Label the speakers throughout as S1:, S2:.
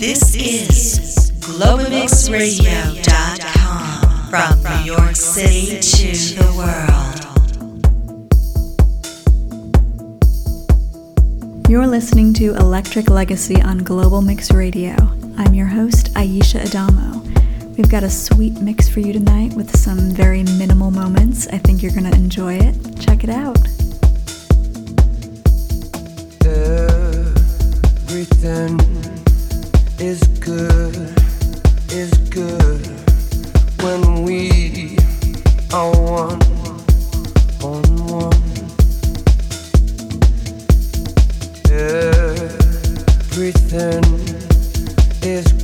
S1: This is GlobalMixRadio.com from New York City to the world.
S2: You're listening to Electric Legacy on Global Mix Radio. I'm your host, Aisha Adamo. We've got a sweet mix for you tonight with some very minimal moments. I think you're going to enjoy it. Check it out.
S3: Everything is good, is good when we are one on one. Everything is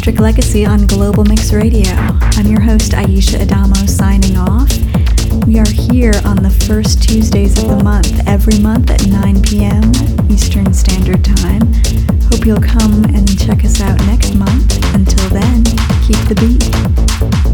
S2: Electric Legacy on Global Mix Radio. I'm your host, Aisha Adamo, signing off. We are here on the first Tuesdays of the month, every month at 9 p.m. Eastern Standard Time. Hope you'll come and check us out next month. Until then, keep the beat.